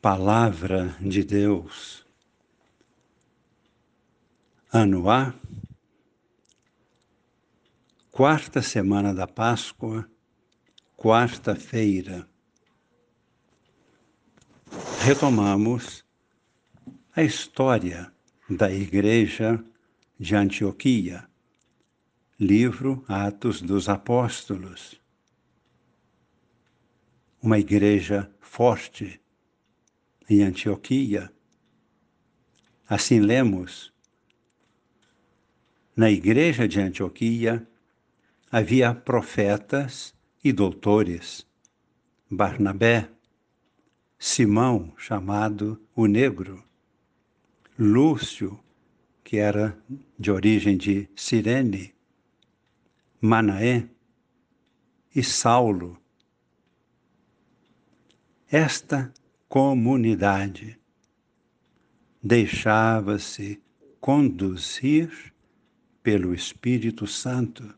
Palavra de Deus. Ano A, quarta semana da Páscoa, quarta-feira. Retomamos a história da Igreja de Antioquia, livro Atos dos Apóstolos. Uma igreja forte em Antioquia. Assim lemos, na igreja de Antioquia havia profetas e doutores. Barnabé, Simão, chamado o Negro, Lúcio, que era de origem de Cirene, Manaé e Saulo. Esta comunidade. Deixava-se conduzir pelo Espírito Santo.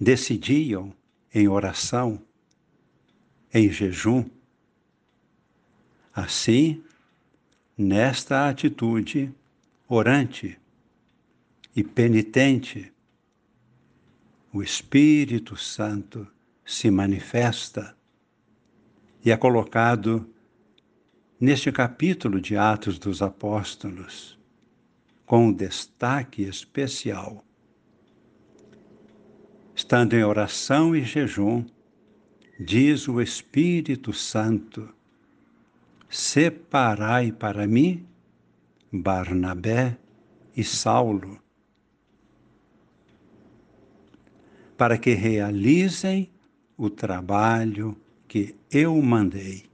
Decidiam em oração, em jejum. Assim, nesta atitude orante e penitente, o Espírito Santo se manifesta e é colocado neste capítulo de Atos dos Apóstolos, com um destaque especial. Estando em oração e jejum, diz o Espírito Santo: Separai para mim Barnabé e Saulo, para que realizem o trabalho que eu mandei.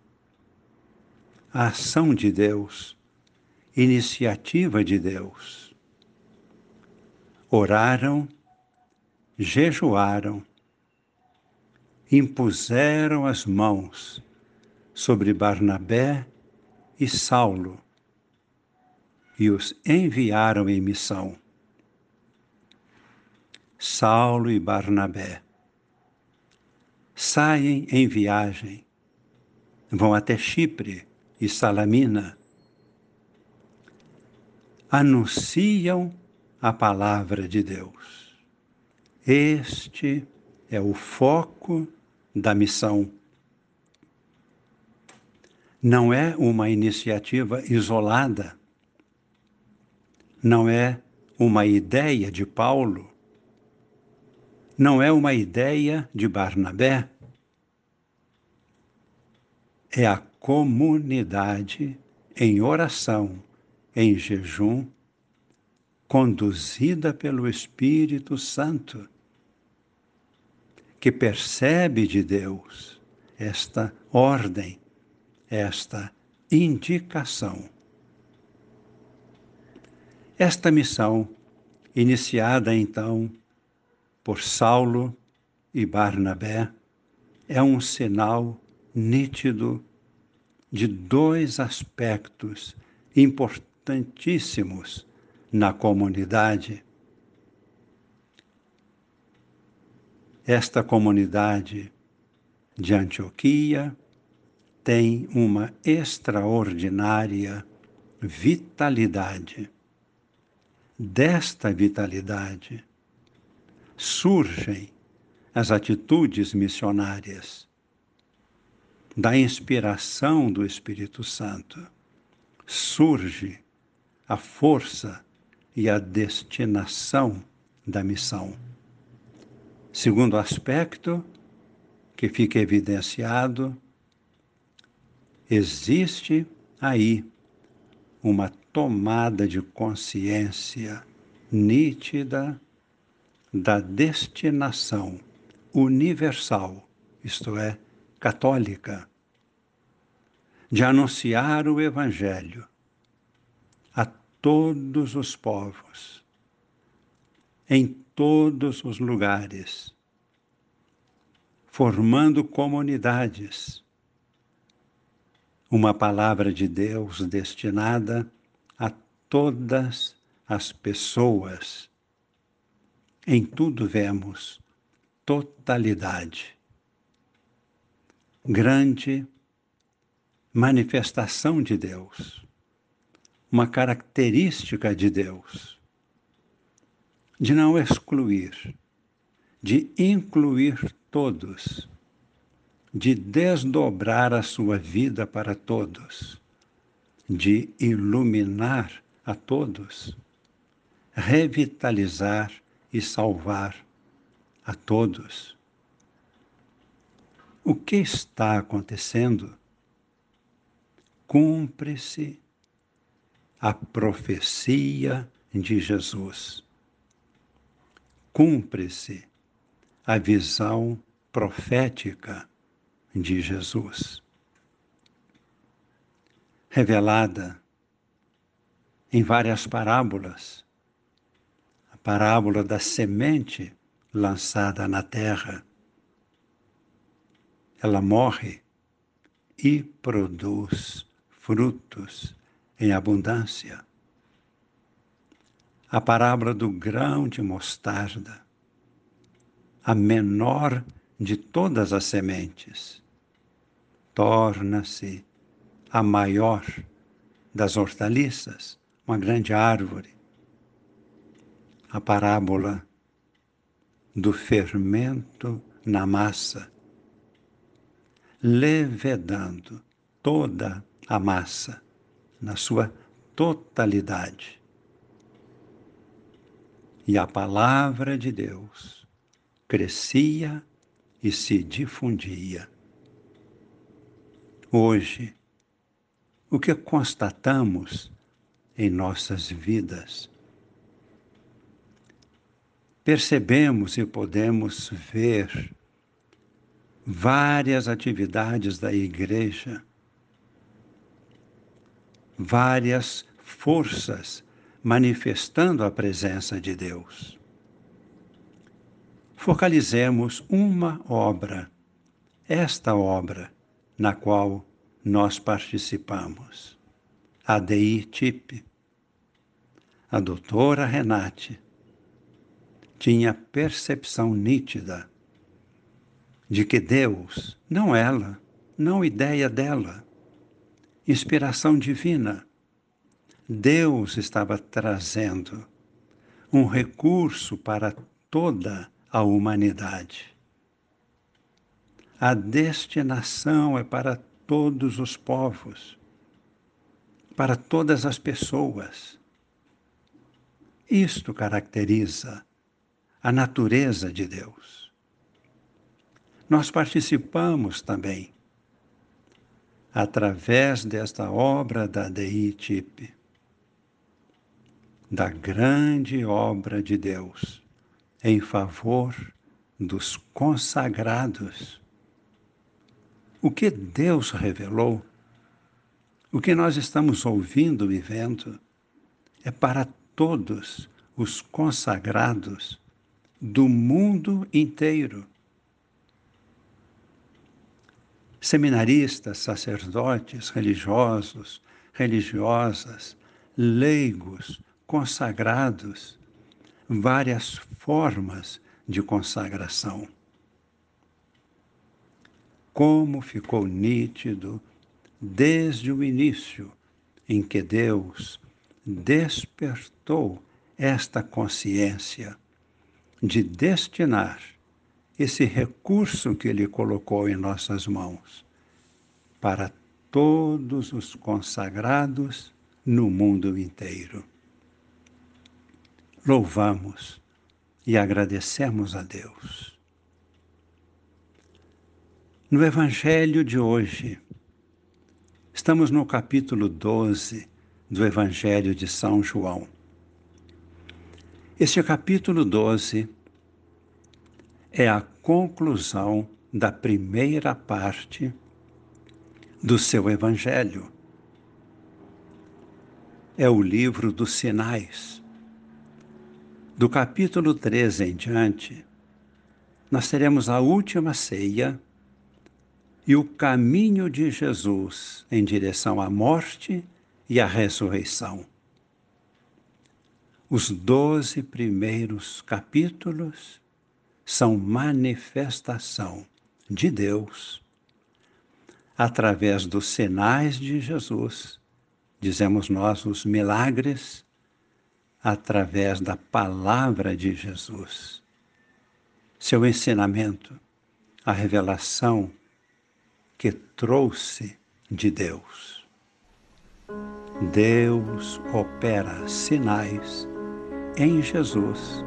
A ação de Deus, iniciativa de Deus. Oraram, jejuaram, impuseram as mãos sobre Barnabé e Saulo e os enviaram em missão. Saulo e Barnabé saem em viagem, vão até Chipre e Salamina, anunciam a palavra de Deus. Este é o foco da missão. Não é uma iniciativa isolada, não é uma ideia de Paulo não é uma ideia de Barnabé, é a comunidade em oração, em jejum, conduzida pelo Espírito Santo, que percebe de Deus esta ordem, esta indicação. Esta missão, iniciada então por Saulo e Barnabé é um sinal nítido de dois aspectos importantíssimos na comunidade. Esta comunidade de Antioquia tem uma extraordinária vitalidade. Desta vitalidade surgem as atitudes missionárias da inspiração do Espírito Santo. Surge a força e a destinação da missão. Segundo aspecto que fica evidenciado, existe aí uma tomada de consciência nítida da destinação universal, isto é, católica, de anunciar o Evangelho a todos os povos, em todos os lugares, formando comunidades. Uma palavra de Deus destinada a todas as pessoas em tudo vemos totalidade. Grande, manifestação de Deus, uma característica de Deus, de não excluir, de incluir todos, de desdobrar a sua vida para todos, de iluminar a todos, revitalizar e salvar a todos. O que está acontecendo? Cumpre-se a profecia de Jesus. Cumpre-se a visão profética de Jesus, revelada em várias parábolas. Parábola da semente lançada na terra. Ela morre e produz frutos em abundância. A parábola do grão de mostarda, a menor de todas as sementes, torna-se a maior das hortaliças, uma grande árvore. A parábola do fermento na massa, levedando toda a massa na sua totalidade. E a palavra de Deus crescia e se difundia. Hoje, o que constatamos em nossas vidas? Percebemos e podemos ver várias atividades da igreja, várias forças manifestando a presença de Deus. Focalizemos uma obra, esta obra na qual nós participamos. A DI TIP, a doutora Renate, tinha percepção nítida de que Deus, não ela, não ideia dela, inspiração divina, Deus estava trazendo um recurso para toda a humanidade. A destinação é para todos os povos, para todas as pessoas. Isto caracteriza a natureza de Deus. Nós participamos também, através desta obra da DITIP, da grande obra de Deus em favor dos consagrados o que Deus revelou, o que nós estamos ouvindo e vendo, é para todos os consagrados do mundo inteiro. Seminaristas, sacerdotes, religiosos, religiosas, leigos, consagrados, várias formas de consagração como ficou nítido desde o início em que Deus despertou esta consciência de destinar esse recurso que Ele colocou em nossas mãos para todos os consagrados no mundo inteiro. Louvamos e agradecemos a Deus. No Evangelho de hoje, estamos no capítulo 12 do Evangelho de São João. Este capítulo 12 é a conclusão da primeira parte do seu Evangelho. É o livro dos sinais. Do capítulo 13 em diante, nós teremos a última ceia e o caminho de Jesus em direção à morte e à ressurreição. Os doze primeiros capítulos são manifestação de Deus através dos sinais de Jesus, dizemos nós os milagres, através da palavra de Jesus. Seu ensinamento, a revelação que trouxe de Deus. Deus opera sinais em Jesus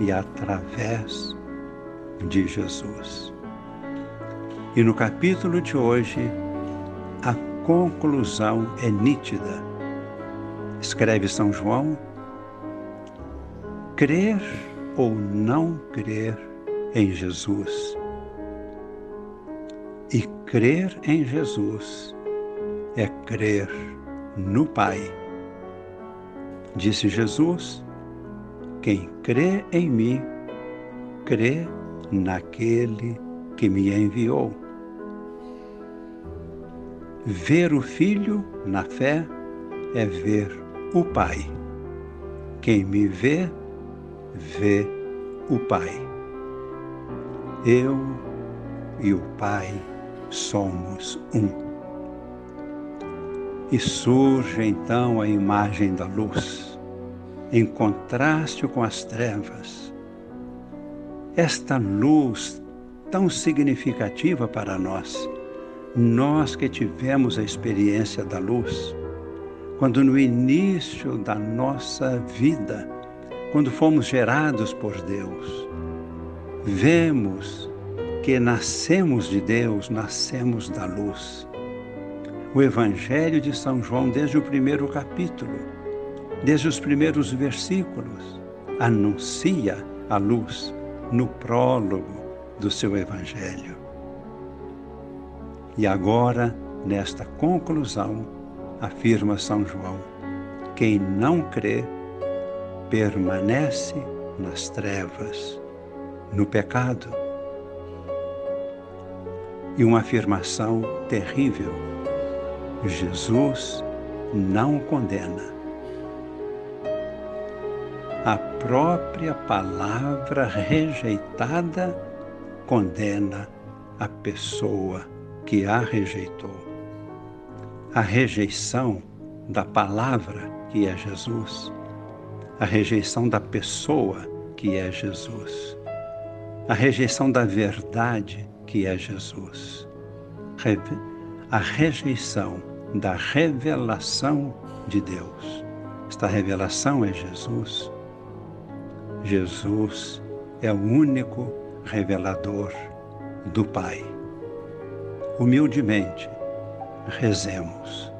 e através de Jesus. E no capítulo de hoje, a conclusão é nítida. Escreve São João: crer ou não crer em Jesus. E crer em Jesus é crer no Pai. Disse Jesus: quem crê em mim, crê naquele que me enviou. Ver o Filho na fé é ver o Pai. Quem me vê, vê o Pai. Eu e o Pai somos um. E surge então a imagem da luz, em contraste com as trevas. Esta luz tão significativa para nós, nós que tivemos a experiência da luz, quando no início da nossa vida, quando fomos gerados por Deus, vemos que nascemos de Deus, nascemos da luz. O Evangelho de São João, desde o primeiro capítulo, desde os primeiros versículos, anuncia a luz no prólogo do seu Evangelho. E agora, nesta conclusão, afirma São João: quem não crê permanece nas trevas, no pecado e uma afirmação terrível: Jesus não condena. Própria palavra rejeitada condena a pessoa que a rejeitou. A rejeição da palavra que é Jesus, a rejeição da pessoa que é Jesus, a rejeição da verdade que é Jesus. A rejeição da revelação de Deus. Esta revelação é Jesus. Jesus é o único revelador do Pai. Humildemente, rezemos.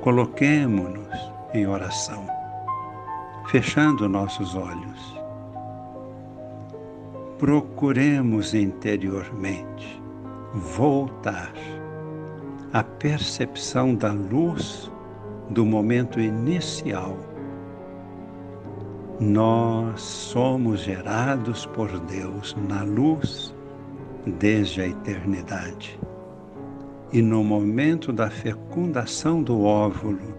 Coloquemo-nos em oração, fechando nossos olhos procuremos interiormente voltar à percepção da luz do momento inicial. Nós somos gerados por Deus na luz desde a eternidade. E no momento da fecundação do óvulo,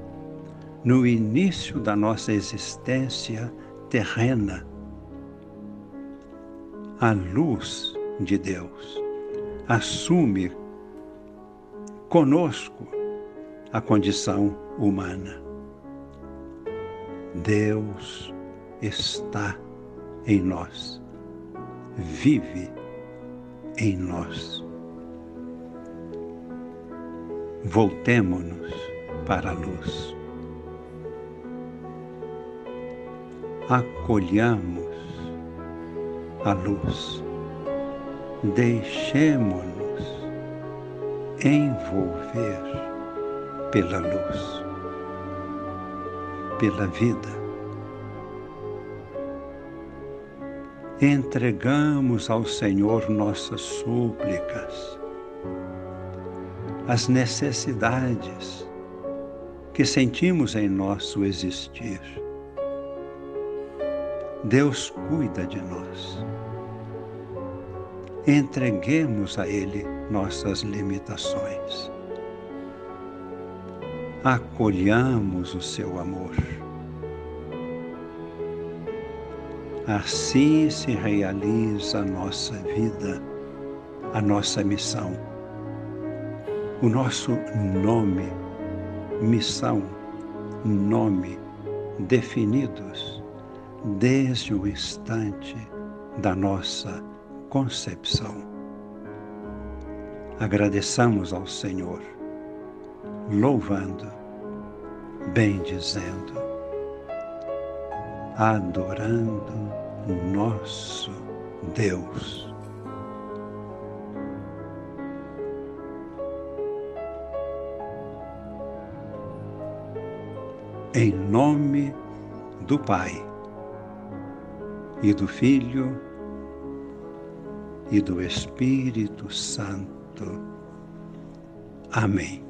no início da nossa existência terrena, a luz de Deus. Assume conosco a condição humana. Deus está em nós, vive em nós. Voltemo-nos para a luz. Acolhamos a luz. Deixemo-nos envolver pela luz, pela vida. Entregamos ao Senhor nossas súplicas, as necessidades que sentimos em nosso existir. Deus cuida de nós entreguemos a Ele nossas limitações. Acolhamos o seu amor. Assim se realiza a nossa vida, a nossa missão. o nosso nome, missão, nome definidos desde o instante da nossa concepção. Agradeçamos ao Senhor, louvando, bendizendo, adorando nosso Deus. Em nome do Pai e do Filho e do Espírito Santo. Amém.